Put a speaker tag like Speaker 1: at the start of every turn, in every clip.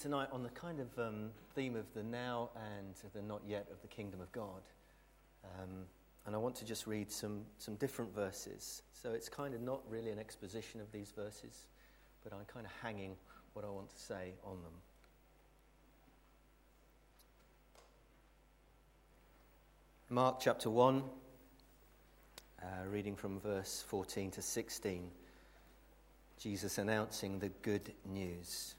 Speaker 1: tonight on the kind of um, theme of the now and the not yet of the kingdom of God. Um, and I want to just read some, some different verses. So it's kind of not really an exposition of these verses, but I'm kind of hanging what I want to say on them. Mark chapter 1, uh, reading from verse 14 to 16. Jesus announcing the good news.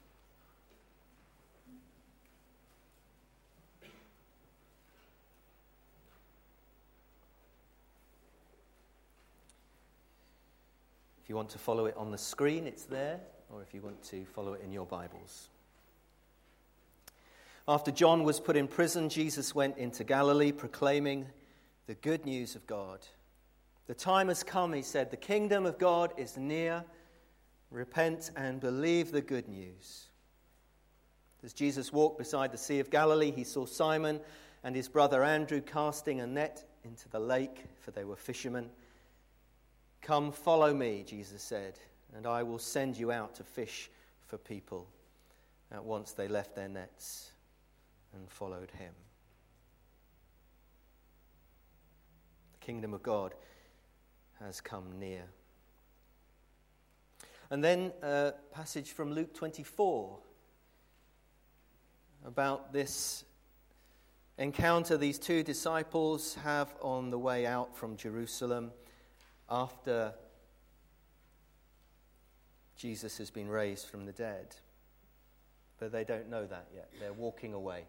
Speaker 1: You want to follow it on the screen, it's there, or if you want to follow it in your Bibles. After John was put in prison, Jesus went into Galilee proclaiming the good news of God. The time has come, he said. The kingdom of God is near. Repent and believe the good news. As Jesus walked beside the Sea of Galilee, he saw Simon and his brother Andrew casting a net into the lake, for they were fishermen. Come, follow me, Jesus said, and I will send you out to fish for people. At once they left their nets and followed him. The kingdom of God has come near. And then a passage from Luke 24 about this encounter these two disciples have on the way out from Jerusalem after Jesus has been raised from the dead. But they don't know that yet. They're walking away.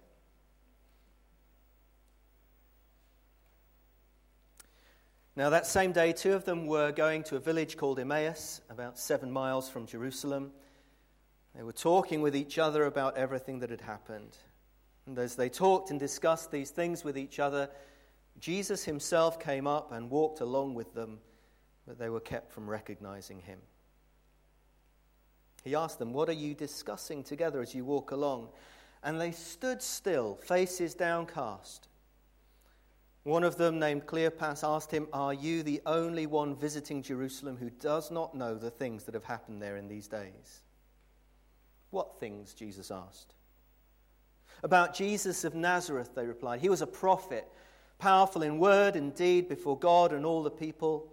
Speaker 1: Now, that same day, two of them were going to a village called Emmaus, about seven miles from Jerusalem. They were talking with each other about everything that had happened. And as they talked and discussed these things with each other, Jesus himself came up and walked along with them but they were kept from recognizing him. He asked them, What are you discussing together as you walk along? And they stood still, faces downcast. One of them, named Cleopas, asked him, Are you the only one visiting Jerusalem who does not know the things that have happened there in these days? What things? Jesus asked. About Jesus of Nazareth, they replied. He was a prophet, powerful in word and deed before God and all the people.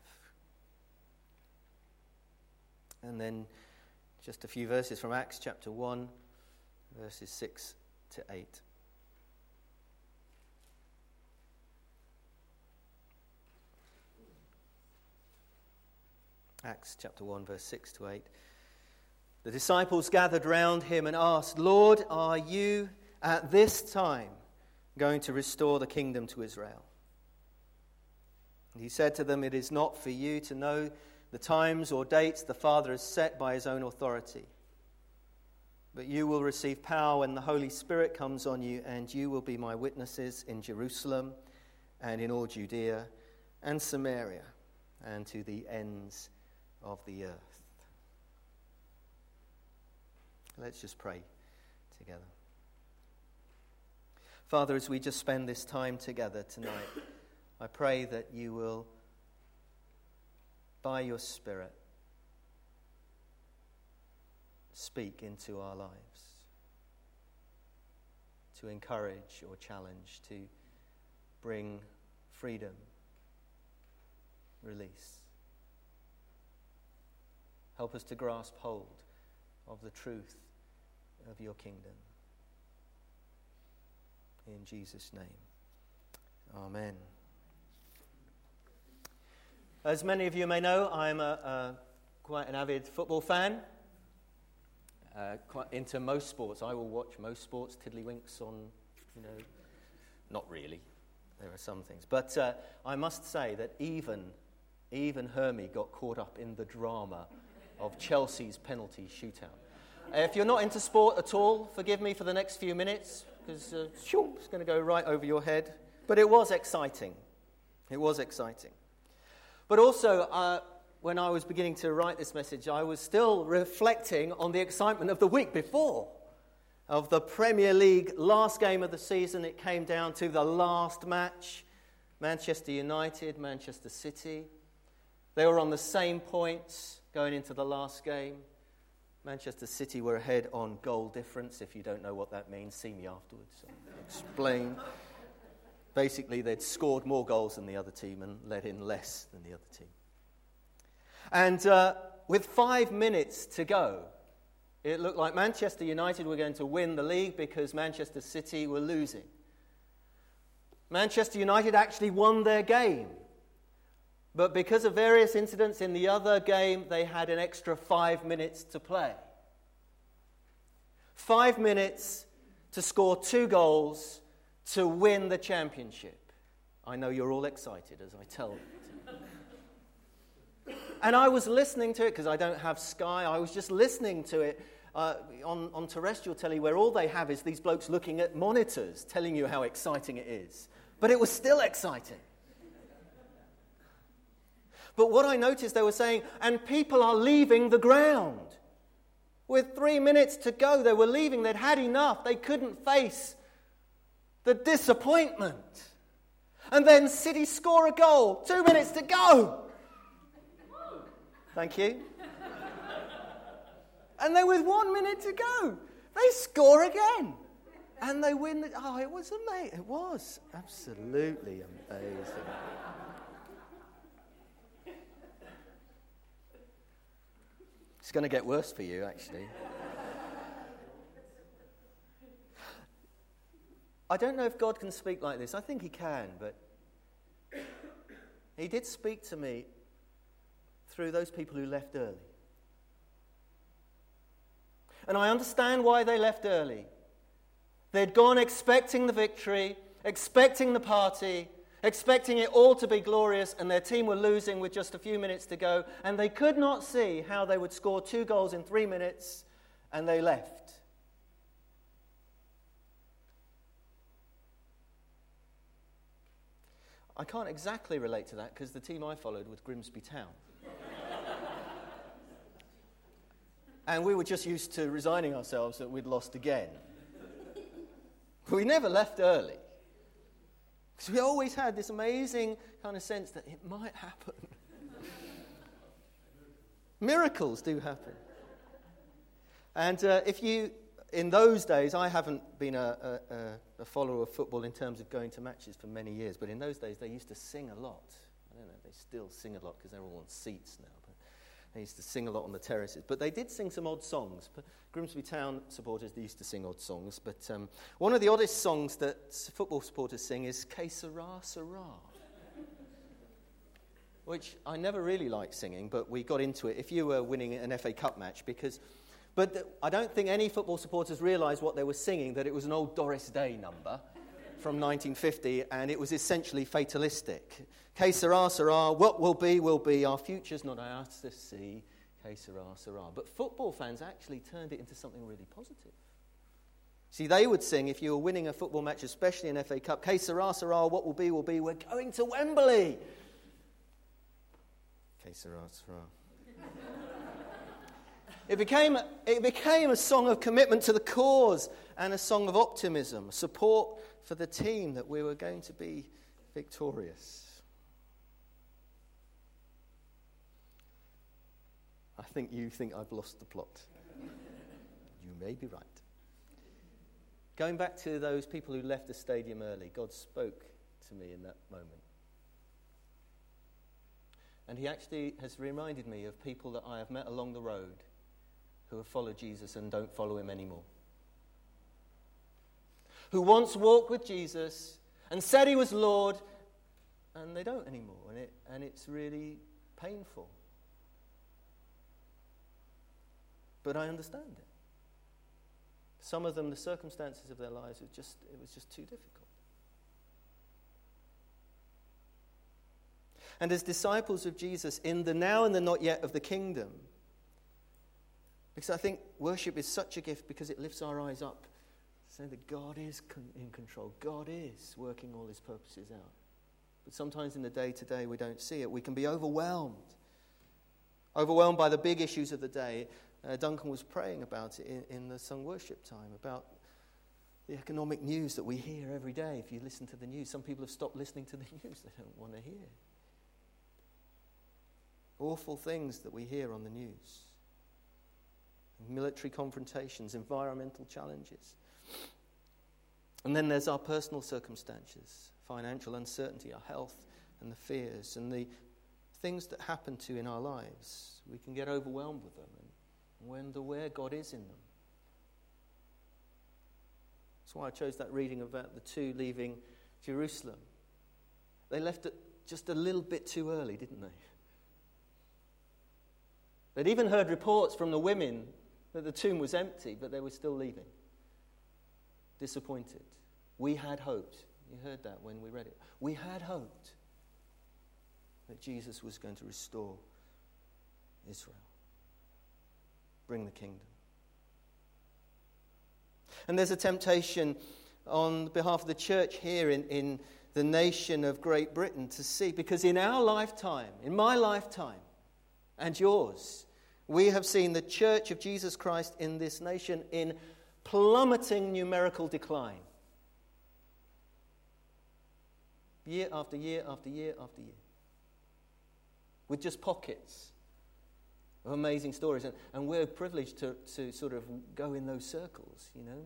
Speaker 1: And then just a few verses from Acts chapter 1, verses 6 to 8. Acts chapter 1, verse 6 to 8. The disciples gathered round him and asked, Lord, are you at this time going to restore the kingdom to Israel? And he said to them, It is not for you to know the times or dates the Father has set by his own authority. But you will receive power when the Holy Spirit comes on you, and you will be my witnesses in Jerusalem and in all Judea and Samaria and to the ends of the earth. Let's just pray together. Father, as we just spend this time together tonight, I pray that you will by your Spirit, speak into our lives to encourage or challenge, to bring freedom, release. Help us to grasp hold of the truth of your kingdom. In Jesus' name, Amen. As many of you may know, I'm a, a quite an avid football fan. Uh, quite into most sports. I will watch most sports, tiddlywinks on, you know, not really. There are some things. But uh, I must say that even, even Hermie got caught up in the drama of Chelsea's penalty shootout. If you're not into sport at all, forgive me for the next few minutes. because uh, it's going to go right over your head. But it was exciting. It was exciting. But also, uh, when I was beginning to write this message, I was still reflecting on the excitement of the week before, of the Premier League last game of the season. It came down to the last match Manchester United, Manchester City. They were on the same points going into the last game. Manchester City were ahead on goal difference. If you don't know what that means, see me afterwards. I'll explain. Basically, they'd scored more goals than the other team and let in less than the other team. And uh, with five minutes to go, it looked like Manchester United were going to win the league because Manchester City were losing. Manchester United actually won their game. But because of various incidents in the other game, they had an extra five minutes to play. Five minutes to score two goals to win the championship. I know you're all excited as I tell you. And I was listening to it because I don't have Sky. I was just listening to it uh, on, on terrestrial telly where all they have is these blokes looking at monitors telling you how exciting it is. But it was still exciting. But what I noticed they were saying, and people are leaving the ground. With three minutes to go, they were leaving. They'd had enough. They couldn't face the disappointment. And then City score a goal. Two minutes to go. Thank you. and then with one minute to go, they score again. And they win. The, oh, it was amazing. It was absolutely amazing. it's going to get worse for you, actually. I don't know if God can speak like this. I think He can, but He did speak to me through those people who left early. And I understand why they left early. They'd gone expecting the victory, expecting the party, expecting it all to be glorious, and their team were losing with just a few minutes to go, and they could not see how they would score two goals in three minutes, and they left. I can't exactly relate to that because the team I followed was Grimsby Town. and we were just used to resigning ourselves that we'd lost again. But we never left early. Because we always had this amazing kind of sense that it might happen. Miracles do happen. And uh, if you in those days, I haven't been a, a, a, follower of football in terms of going to matches for many years, but in those days they used to sing a lot. I don't know, they still sing a lot because they're all on seats now. But they used to sing a lot on the terraces. But they did sing some odd songs. Grimsby Town supporters they used to sing odd songs. But um, one of the oddest songs that football supporters sing is Que Sera, Sera. Which I never really liked singing, but we got into it if you were winning an FA Cup match because but I don't think any football supporters realised what they were singing, that it was an old Doris Day number from 1950, and it was essentially fatalistic. Que sera, sera, what will be, will be, our future's not ours to see. Que sera, sera. But football fans actually turned it into something really positive. See, they would sing if you were winning a football match, especially an FA Cup, Que sera, sera, what will be, will be, we're going to Wembley. Que sera, sera. It became, it became a song of commitment to the cause and a song of optimism, support for the team that we were going to be victorious. I think you think I've lost the plot. you may be right. Going back to those people who left the stadium early, God spoke to me in that moment. And He actually has reminded me of people that I have met along the road who have followed Jesus and don't follow him anymore. Who once walked with Jesus and said he was Lord, and they don't anymore. And, it, and it's really painful. But I understand it. Some of them, the circumstances of their lives, it, just, it was just too difficult. And as disciples of Jesus, in the now and the not yet of the kingdom, because I think worship is such a gift because it lifts our eyes up Say that God is in control. God is working all his purposes out. But sometimes in the day to day, we don't see it. We can be overwhelmed. Overwhelmed by the big issues of the day. Uh, Duncan was praying about it in, in the sung worship time, about the economic news that we hear every day. If you listen to the news, some people have stopped listening to the news, they don't want to hear. Awful things that we hear on the news military confrontations, environmental challenges. And then there's our personal circumstances, financial uncertainty, our health, and the fears, and the things that happen to in our lives. We can get overwhelmed with them and wonder where God is in them. That's why I chose that reading about the two leaving Jerusalem. They left it just a little bit too early, didn't they? They'd even heard reports from the women that the tomb was empty, but they were still leaving. Disappointed. We had hoped. You heard that when we read it. We had hoped that Jesus was going to restore Israel, bring the kingdom. And there's a temptation on behalf of the church here in, in the nation of Great Britain to see, because in our lifetime, in my lifetime, and yours, we have seen the church of Jesus Christ in this nation in plummeting numerical decline. Year after year after year after year. With just pockets of amazing stories. And, and we're privileged to, to sort of go in those circles, you know.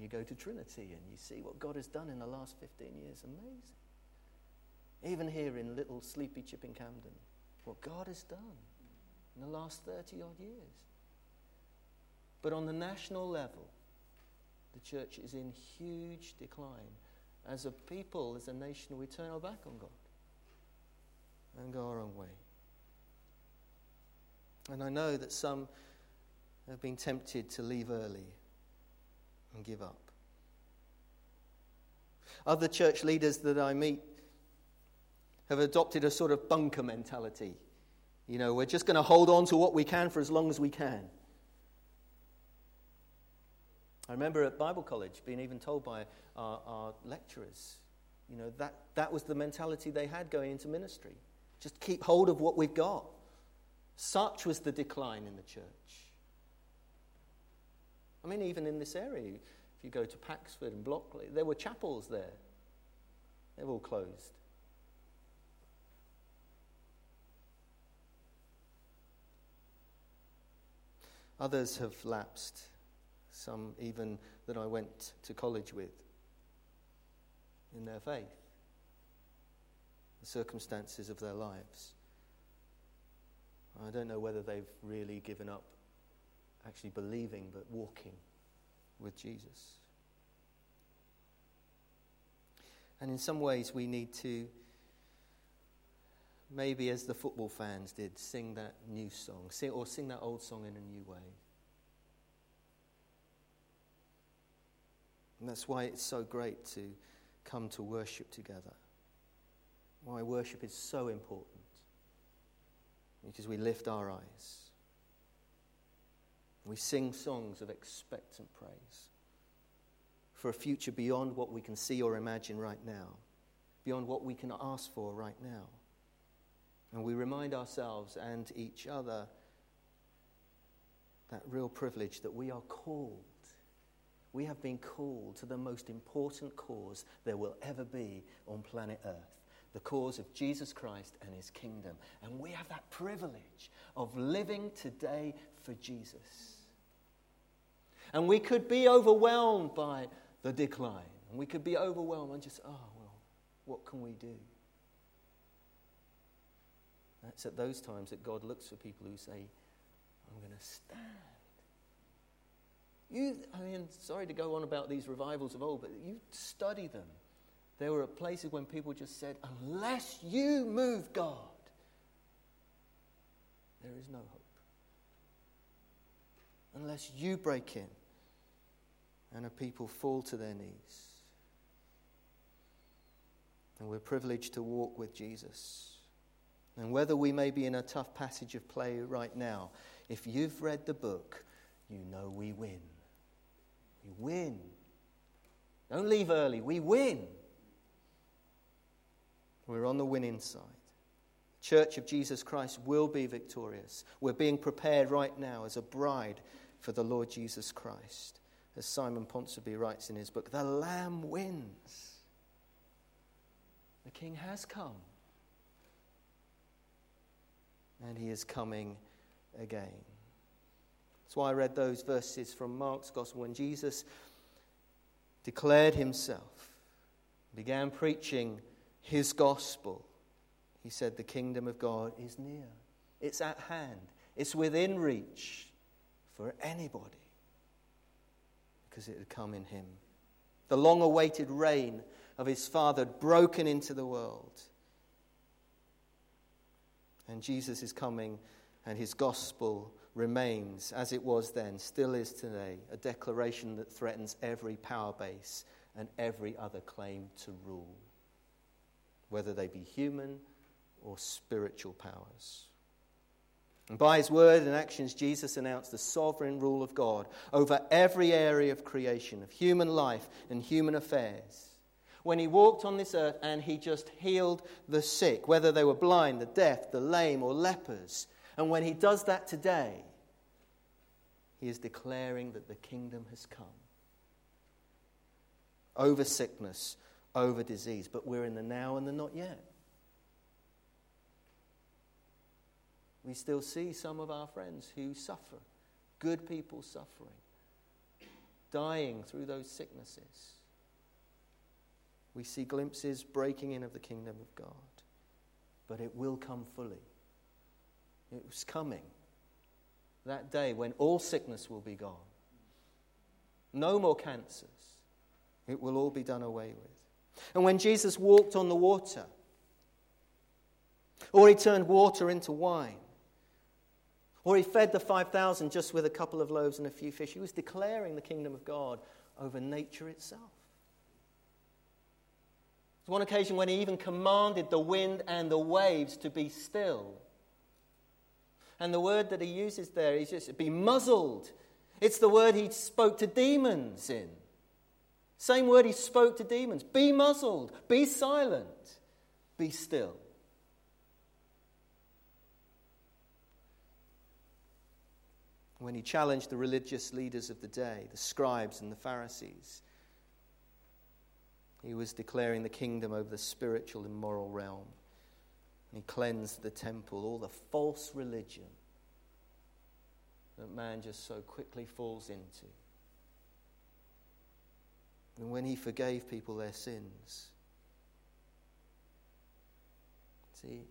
Speaker 1: You go to Trinity and you see what God has done in the last 15 years. Amazing. Even here in little sleepy Chipping Campden, what God has done in the last 30 odd years. But on the national level, the church is in huge decline. As a people, as a nation, we turn our back on God and go our own way. And I know that some have been tempted to leave early and give up. Other church leaders that I meet have adopted a sort of bunker mentality. You know, we're just going to hold on to what we can for as long as we can. I remember at Bible college being even told by our, our, lecturers, you know, that, that was the mentality they had going into ministry. Just keep hold of what we've got. Such was the decline in the church. I mean, even in this area, if you go to Paxford and Blockley, there were chapels there. They've all closed. Others have lapsed, some even that I went to college with, in their faith, the circumstances of their lives. I don't know whether they've really given up actually believing, but walking with Jesus. And in some ways, we need to maybe as the football fans did, sing that new song, sing, or sing that old song in a new way. And that's why it's so great to come to worship together. Why worship is so important. Because we lift our eyes. We sing songs of expectant praise for a future beyond what we can see or imagine right now, beyond what we can ask for right now. And we remind ourselves and each other that real privilege that we are called. We have been called to the most important cause there will ever be on planet Earth the cause of Jesus Christ and his kingdom. And we have that privilege of living today for Jesus. And we could be overwhelmed by the decline. And we could be overwhelmed and just, oh, well, what can we do? It's at those times that God looks for people who say, I'm going to stand. You, I mean, sorry to go on about these revivals of old, but you study them. There were places when people just said, Unless you move God, there is no hope. Unless you break in and a people fall to their knees. And we're privileged to walk with Jesus. And whether we may be in a tough passage of play right now, if you've read the book, you know we win. We win Don't leave early. We win. We're on the winning side. The Church of Jesus Christ will be victorious. We're being prepared right now as a bride for the Lord Jesus Christ. As Simon Ponsonby writes in his book, the Lamb wins. The King has come. And he is coming again. That's why I read those verses from Mark's Gospel when Jesus declared himself, began preaching his gospel. He said, The kingdom of God is near, it's at hand, it's within reach for anybody because it had come in him. The long awaited reign of his Father had broken into the world. And Jesus is coming, and his gospel remains as it was then, still is today, a declaration that threatens every power base and every other claim to rule, whether they be human or spiritual powers. And by his word and actions, Jesus announced the sovereign rule of God over every area of creation, of human life and human affairs. When he walked on this earth and he just healed the sick, whether they were blind, the deaf, the lame, or lepers, and when he does that today, he is declaring that the kingdom has come over sickness, over disease. But we're in the now and the not yet. We still see some of our friends who suffer, good people suffering, dying through those sicknesses. We see glimpses breaking in of the kingdom of God, but it will come fully. It was coming. That day when all sickness will be gone. No more cancers. It will all be done away with. And when Jesus walked on the water, or he turned water into wine, or he fed the 5,000 just with a couple of loaves and a few fish, he was declaring the kingdom of God over nature itself. There's one occasion when he even commanded the wind and the waves to be still. And the word that he uses there is just be muzzled. It's the word he spoke to demons in. Same word he spoke to demons. Be muzzled, be silent, be still. When he challenged the religious leaders of the day, the scribes and the Pharisees, he was declaring the kingdom over the spiritual and moral realm. And he cleansed the temple, all the false religion that man just so quickly falls into. And when he forgave people their sins, see,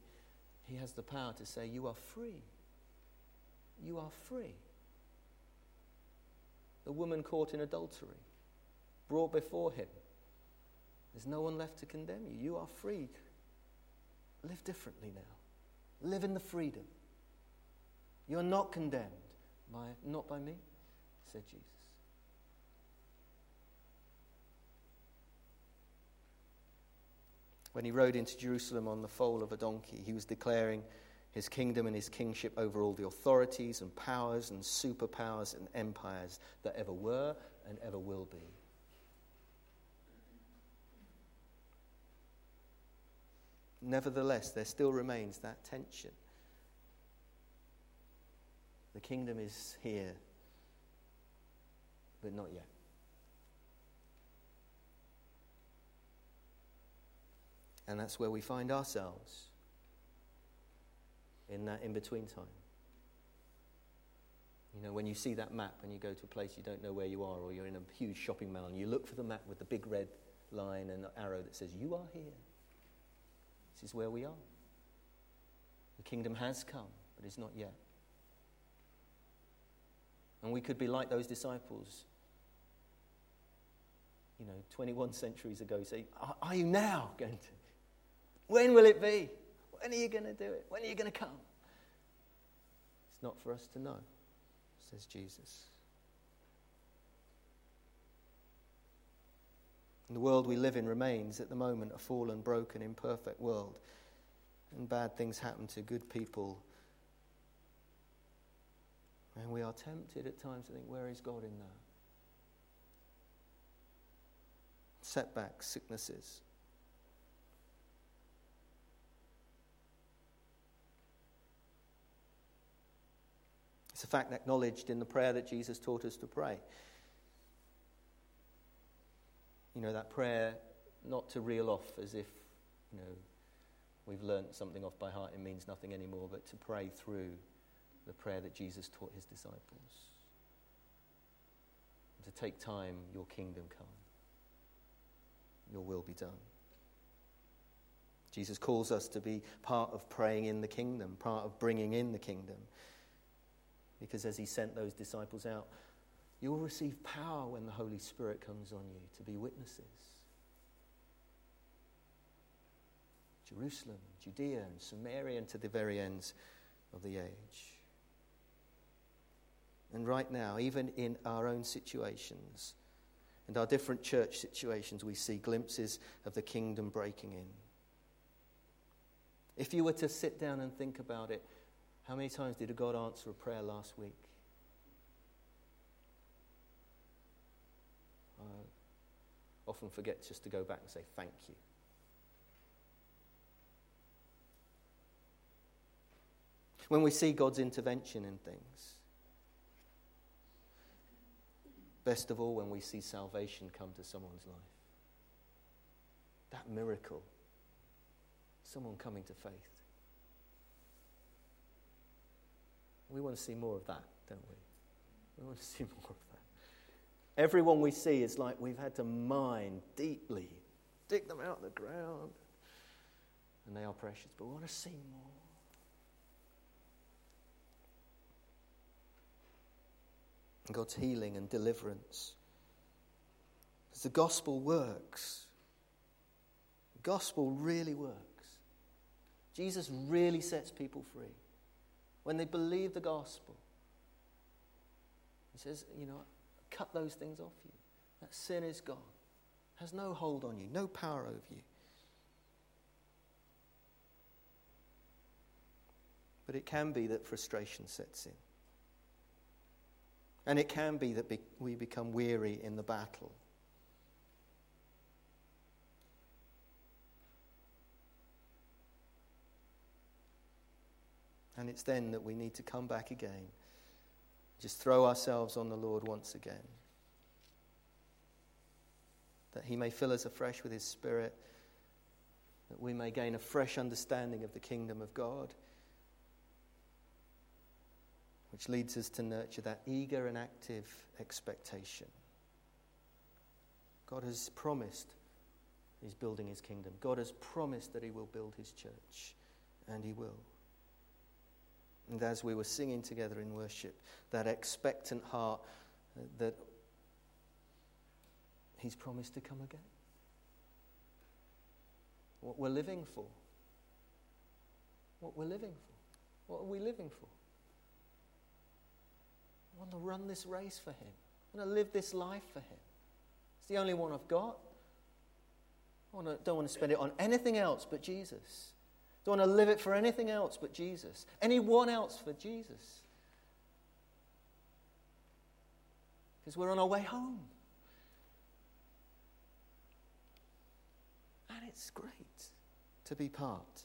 Speaker 1: he has the power to say, You are free. You are free. The woman caught in adultery, brought before him. There's no one left to condemn you. You are free. Live differently now. Live in the freedom. You are not condemned. By, not by me, said Jesus. When he rode into Jerusalem on the foal of a donkey, he was declaring his kingdom and his kingship over all the authorities and powers and superpowers and empires that ever were and ever will be. Nevertheless, there still remains that tension. The kingdom is here, but not yet. And that's where we find ourselves in that in between time. You know, when you see that map and you go to a place you don't know where you are, or you're in a huge shopping mall and you look for the map with the big red line and arrow that says, You are here. This is where we are. The kingdom has come, but it's not yet. And we could be like those disciples, you know, 21 centuries ago, say, Are, are you now going to? When will it be? When are you going to do it? When are you going to come? It's not for us to know, says Jesus. And the world we live in remains at the moment a fallen, broken, imperfect world. And bad things happen to good people. And we are tempted at times to think, where is God in that? setbacks, sicknesses. It's a fact acknowledged in the prayer that Jesus taught us to pray. You know, that prayer not to reel off as if, you know, we've learnt something off by heart, it means nothing anymore, but to pray through the prayer that Jesus taught his disciples. And to take time, your kingdom come, your will be done. Jesus calls us to be part of praying in the kingdom, part of bringing in the kingdom. Because as he sent those disciples out, you will receive power when the Holy Spirit comes on you to be witnesses. Jerusalem, Judea, and Samaria, and to the very ends of the age. And right now, even in our own situations and our different church situations, we see glimpses of the kingdom breaking in. If you were to sit down and think about it, how many times did God answer a prayer last week? I often forget just to go back and say thank you. When we see God's intervention in things, best of all, when we see salvation come to someone's life, that miracle, someone coming to faith. We want to see more of that, don't we? We want to see more of that. Everyone we see is like we've had to mine deeply, dig them out of the ground, and they are precious, but we want to see more. God's healing and deliverance. Because the gospel works. The gospel really works. Jesus really sets people free when they believe the gospel. He says, you know, cut those things off you. That sin is gone, has no hold on you, no power over you. But it can be that frustration sets in. And it can be that be- we become weary in the battle. And it's then that we need to come back again. Just throw ourselves on the Lord once again. That He may fill us afresh with His Spirit, that we may gain a fresh understanding of the kingdom of God, which leads us to nurture that eager and active expectation. God has promised He's building His kingdom, God has promised that He will build His church, and He will. And as we were singing together in worship, that expectant heart uh, that He's promised to come again. What we're living for. What we're living for. What are we living for? I want to run this race for Him. I want to live this life for Him. It's the only one I've got. I don't want to spend it on anything else but Jesus. Don't want to live it for anything else but Jesus. Anyone else for Jesus. Because we're on our way home. And it's great to be part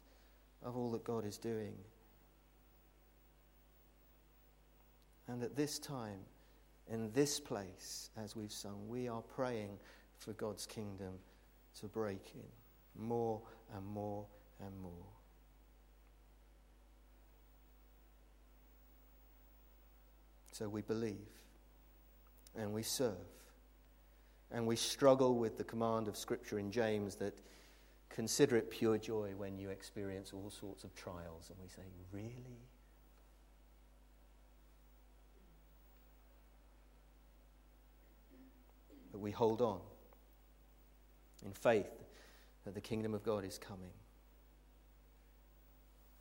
Speaker 1: of all that God is doing. And at this time, in this place, as we've sung, we are praying for God's kingdom to break in more and more and more. So we believe and we serve. And we struggle with the command of Scripture in James that consider it pure joy when you experience all sorts of trials. And we say, Really? But we hold on in faith that the kingdom of God is coming.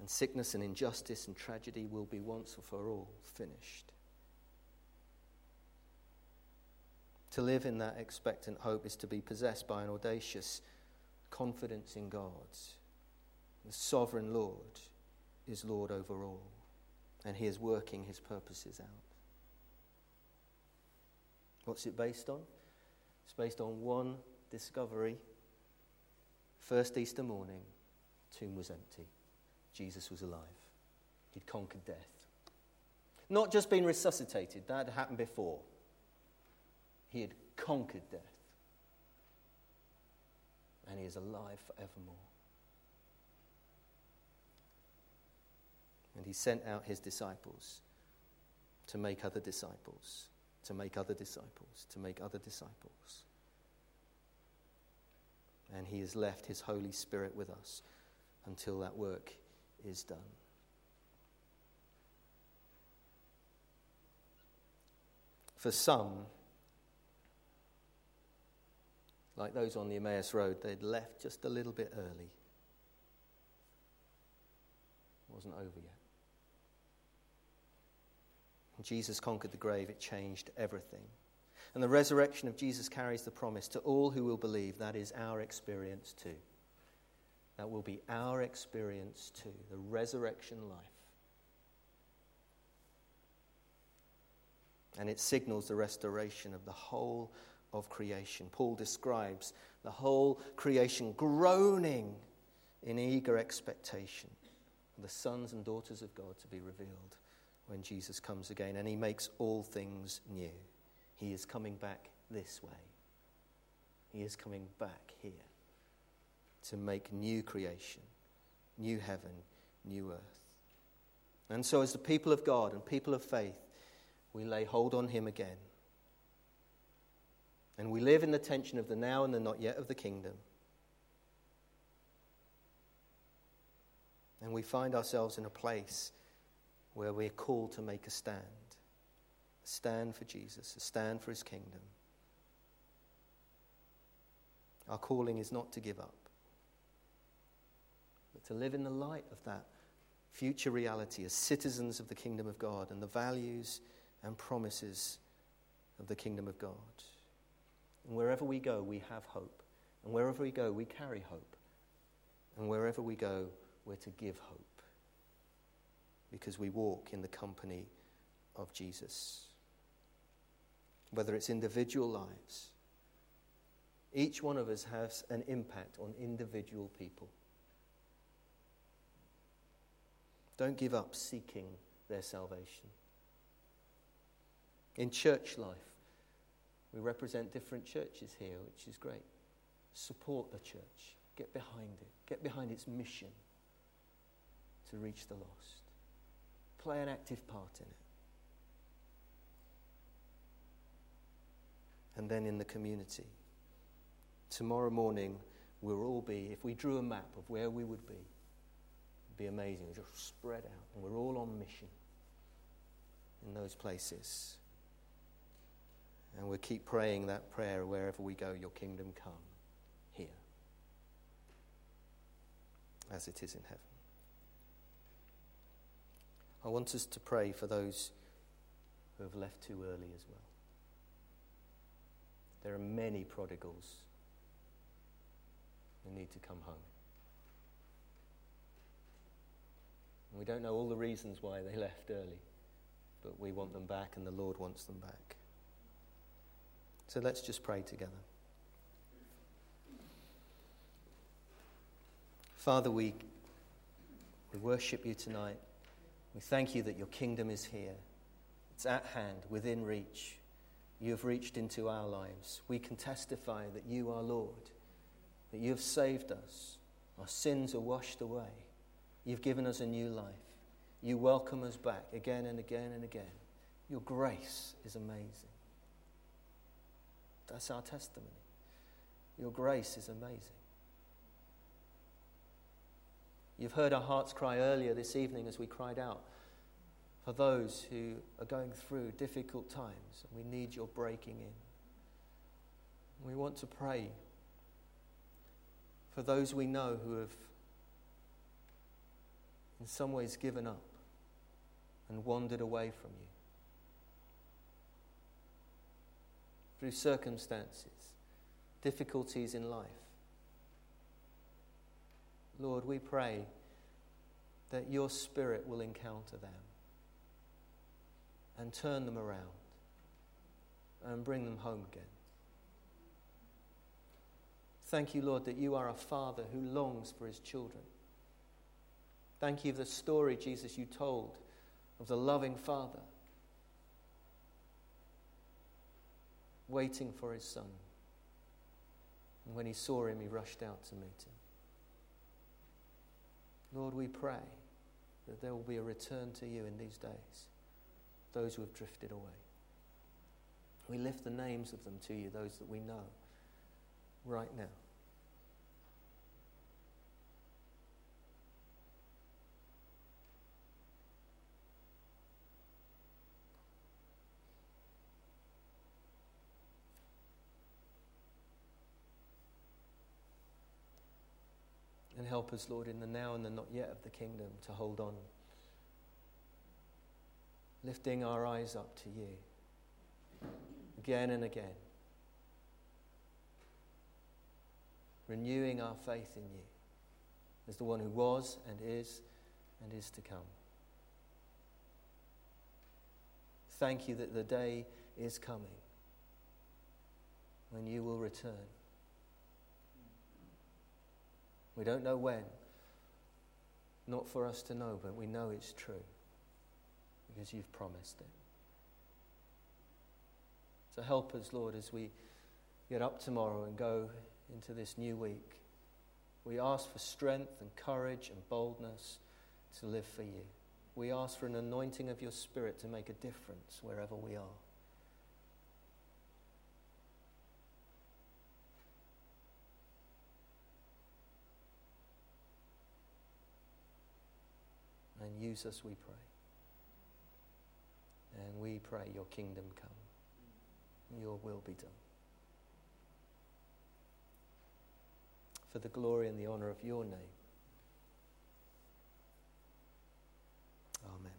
Speaker 1: And sickness and injustice and tragedy will be once and for all finished. To live in that expectant hope is to be possessed by an audacious confidence in God. The sovereign Lord is Lord over all, and He is working His purposes out. What's it based on? It's based on one discovery. First Easter morning, tomb was empty. Jesus was alive. He'd conquered death. Not just been resuscitated, that had happened before. He had conquered death. And he is alive forevermore. And he sent out his disciples to make other disciples, to make other disciples, to make other disciples. And he has left his Holy Spirit with us until that work is done. For some, like those on the Emmaus Road, they'd left just a little bit early. It wasn't over yet. Jesus conquered the grave, it changed everything. And the resurrection of Jesus carries the promise to all who will believe that is our experience too. That will be our experience too, the resurrection life. And it signals the restoration of the whole of creation. Paul describes the whole creation groaning in eager expectation the sons and daughters of God to be revealed when Jesus comes again. And he makes all things new. He is coming back this way, he is coming back here to make new creation, new heaven, new earth. And so, as the people of God and people of faith, we lay hold on him again. And we live in the tension of the now and the not yet of the kingdom. And we find ourselves in a place where we're called to make a stand a stand for Jesus, a stand for his kingdom. Our calling is not to give up, but to live in the light of that future reality as citizens of the kingdom of God and the values and promises of the kingdom of God. And wherever we go, we have hope. And wherever we go, we carry hope. And wherever we go, we're to give hope because we walk in the company of Jesus. Whether it's individual lives, each one of us has an impact on individual people. Don't give up seeking their salvation. In church life, we represent different churches here, which is great. Support the church, get behind it, get behind its mission to reach the lost. Play an active part in it. And then in the community. Tomorrow morning, we'll all be, if we drew a map of where we would be, it'd be amazing. We'd just spread out, and we're all on mission in those places. And we'll keep praying that prayer wherever we go, Your kingdom come here, as it is in heaven. I want us to pray for those who have left too early as well. There are many prodigals who need to come home. And we don't know all the reasons why they left early, but we want them back and the Lord wants them back. So let's just pray together. Father, we, we worship you tonight. We thank you that your kingdom is here. It's at hand, within reach. You have reached into our lives. We can testify that you are Lord, that you have saved us. Our sins are washed away. You've given us a new life. You welcome us back again and again and again. Your grace is amazing. That's our testimony. Your grace is amazing. You've heard our hearts cry earlier this evening as we cried out for those who are going through difficult times, and we need your breaking in. We want to pray for those we know who have, in some ways, given up and wandered away from you. Through circumstances, difficulties in life. Lord, we pray that your Spirit will encounter them and turn them around and bring them home again. Thank you, Lord, that you are a father who longs for his children. Thank you for the story, Jesus, you told of the loving father waiting for his son. And when he saw him, he rushed out to meet him. Lord, we pray that there will be a return to you in these days, those who have drifted away. We lift the names of them to you, those that we know, right now. And help us, Lord, in the now and the not yet of the kingdom to hold on. Lifting our eyes up to you again and again. Renewing our faith in you as the one who was and is and is to come. Thank you that the day is coming when you will return. We don't know when, not for us to know, but we know it's true because you've promised it. So help us, Lord, as we get up tomorrow and go into this new week. We ask for strength and courage and boldness to live for you. We ask for an anointing of your Spirit to make a difference wherever we are. and use us, we pray. And we pray your kingdom come, your will be done. For the glory and the honor of your name. Amen.